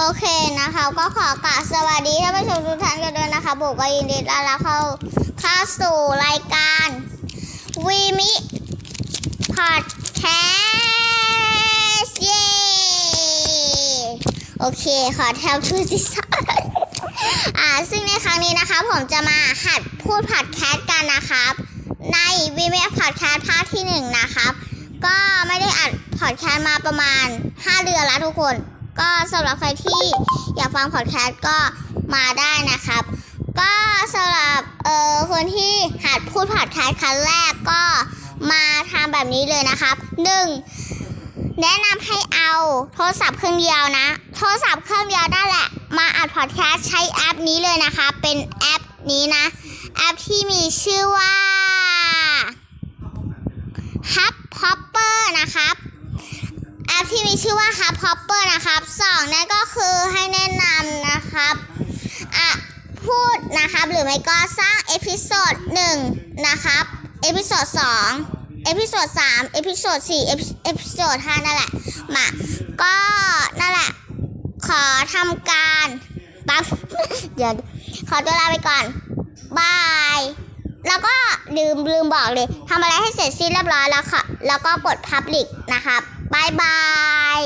โอเคนะคะ ก็ขอกราบสวัสดีท่านผู้ชมทุกท่านกันด้วยนะคะบุกก็ยินดีต้อนรับเข้าเข้าสู่รายการวีมิพอดแคสต์เย้โอเค ขอแทบทูจิสอ่าซึ่งในครั้งนี้นะคะ ผมจะมาหัดพูดพอดแคสต์กันนะครับ ในวีมิพอดแคสต์ภาคที่หนึ่งนะครับ ก็ไม่ได้อัดพอดแคสต์มาประมาณ 5 เดือนแล้วทุกคน ก็สำหรับใครที่อยากฟังพอดแคสต์ก็มาได้นะครับ ก็สำหรับเอ่อคนที่หัดพูดพอดแคสต์ครั้งแรกก็มาทำแบบนี้เลยนะครับ 1. แนะนำให้เอาโทรศัพท์เครื่องเดียวนะ โทรศัพท์เครื่องเดียวได้แหละ มาอัดพอดแคสต์ใช้แอปนี้เลยนะคะ เป็นแอปนี้นะ แอปที่มีชื่อว่า Hubhopper นะครับ ชื่อว่า Hubhopper นะครับสองนั่นก็คือให้แนะนำนะครับอะพูดนะครับหรือไม่ก็สร้าง episode หนึ่งนะครับ episode สอง episode สาม episode สี่ episode ห้านั่นแหละมาก็นั่นแหละ ขอทำการปั๊บเดี๋ยวขอตัวลาไปก่อนบาย แล้วก็ลืมลืมบอกเลยทำอะไรให้เสร็จสิ้นเรียบร้อยแล้วค่ะ แล้วก็กด Public นะครับ บายบาย